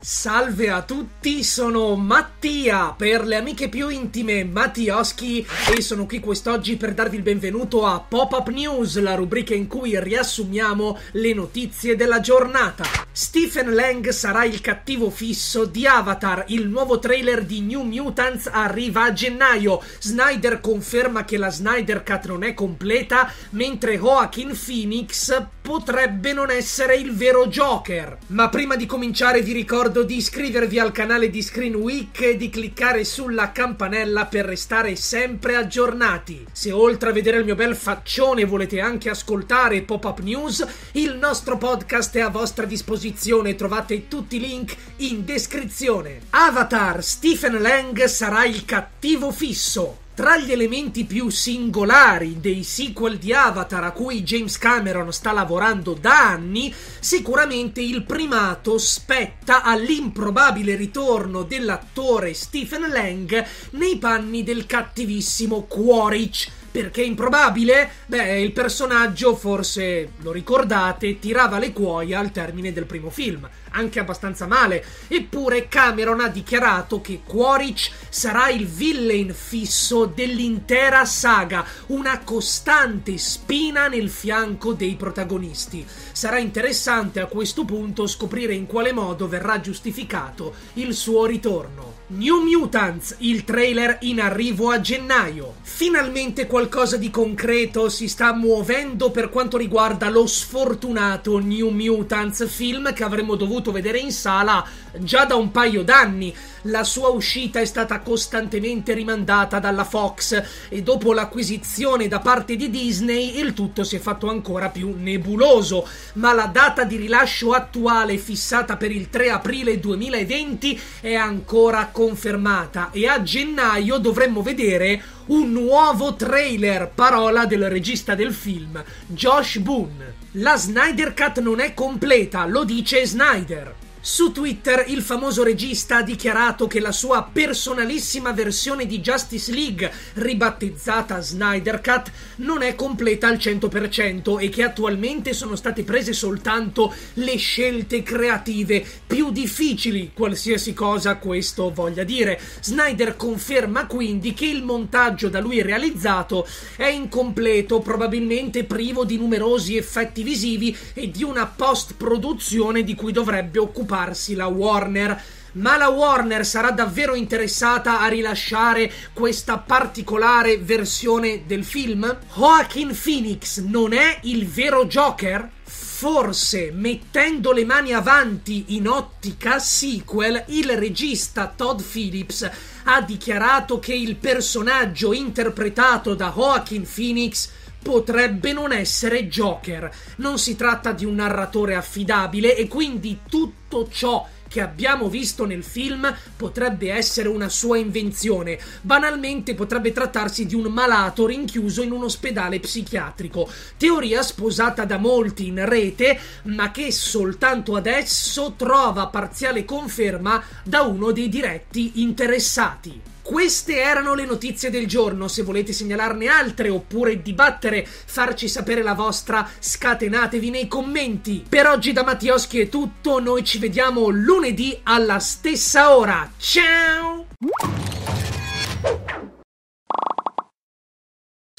Salve a tutti, sono Mattia per le amiche più intime Mattioschi e sono qui quest'oggi per darvi il benvenuto a Pop-Up News, la rubrica in cui riassumiamo le notizie della giornata. Stephen Lang sarà il cattivo fisso di Avatar, il nuovo trailer di New Mutants arriva a gennaio. Snyder conferma che la Snyder Cut non è completa, mentre Joaquin Phoenix potrebbe non essere il vero Joker. Ma prima di cominciare vi ricordo di iscrivervi al canale di Screen Week e di cliccare sulla campanella per restare sempre aggiornati. Se oltre a vedere il mio bel faccione volete anche ascoltare Pop-Up News, il nostro podcast è a vostra disposizione, trovate tutti i link in descrizione. Avatar Stephen Lang sarà il cattivo fisso. Tra gli elementi più singolari dei sequel di Avatar a cui James Cameron sta lavorando da anni, sicuramente il primato spetta all'improbabile ritorno dell'attore Stephen Lang nei panni del cattivissimo Quaritch perché improbabile? Beh, il personaggio, forse lo ricordate, tirava le cuoia al termine del primo film, anche abbastanza male. Eppure Cameron ha dichiarato che Quaritch sarà il villain fisso dell'intera saga, una costante spina nel fianco dei protagonisti. Sarà interessante a questo punto scoprire in quale modo verrà giustificato il suo ritorno. New Mutants, il trailer in arrivo a gennaio. Finalmente qualcosa di concreto si sta muovendo per quanto riguarda lo sfortunato New Mutants, film che avremmo dovuto vedere in sala già da un paio d'anni. La sua uscita è stata costantemente rimandata dalla Fox e dopo l'acquisizione da parte di Disney il tutto si è fatto ancora più nebuloso, ma la data di rilascio attuale fissata per il 3 aprile 2020 è ancora confermata e a gennaio dovremmo vedere un nuovo trailer, parola del regista del film, Josh Boone. La Snyder Cut non è completa, lo dice Snyder. Su Twitter il famoso regista ha dichiarato che la sua personalissima versione di Justice League, ribattezzata Snyder Cut, non è completa al 100% e che attualmente sono state prese soltanto le scelte creative più difficili, qualsiasi cosa questo voglia dire. Snyder conferma quindi che il montaggio da lui realizzato è incompleto, probabilmente privo di numerosi effetti visivi e di una post-produzione di cui dovrebbe occuparsi la Warner. Ma la Warner sarà davvero interessata a rilasciare questa particolare versione del film? Joaquin Phoenix non è il vero Joker? Forse, mettendo le mani avanti in ottica sequel, il regista Todd Phillips ha dichiarato che il personaggio interpretato da Joaquin Phoenix potrebbe non essere Joker. Non si tratta di un narratore affidabile e quindi tutto ciò che abbiamo visto nel film potrebbe essere una sua invenzione. Banalmente potrebbe trattarsi di un malato rinchiuso in un ospedale psichiatrico. Teoria sposata da molti in rete, ma che soltanto adesso trova parziale conferma da uno dei diretti interessati. Queste erano le notizie del giorno. Se volete segnalarne altre oppure dibattere, farci sapere la vostra, scatenatevi nei commenti. Per oggi da Mattioschi è tutto. Noi ci vediamo lunedì alla stessa ora. Ciao!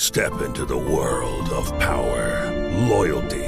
Step into the world of power, loyalty,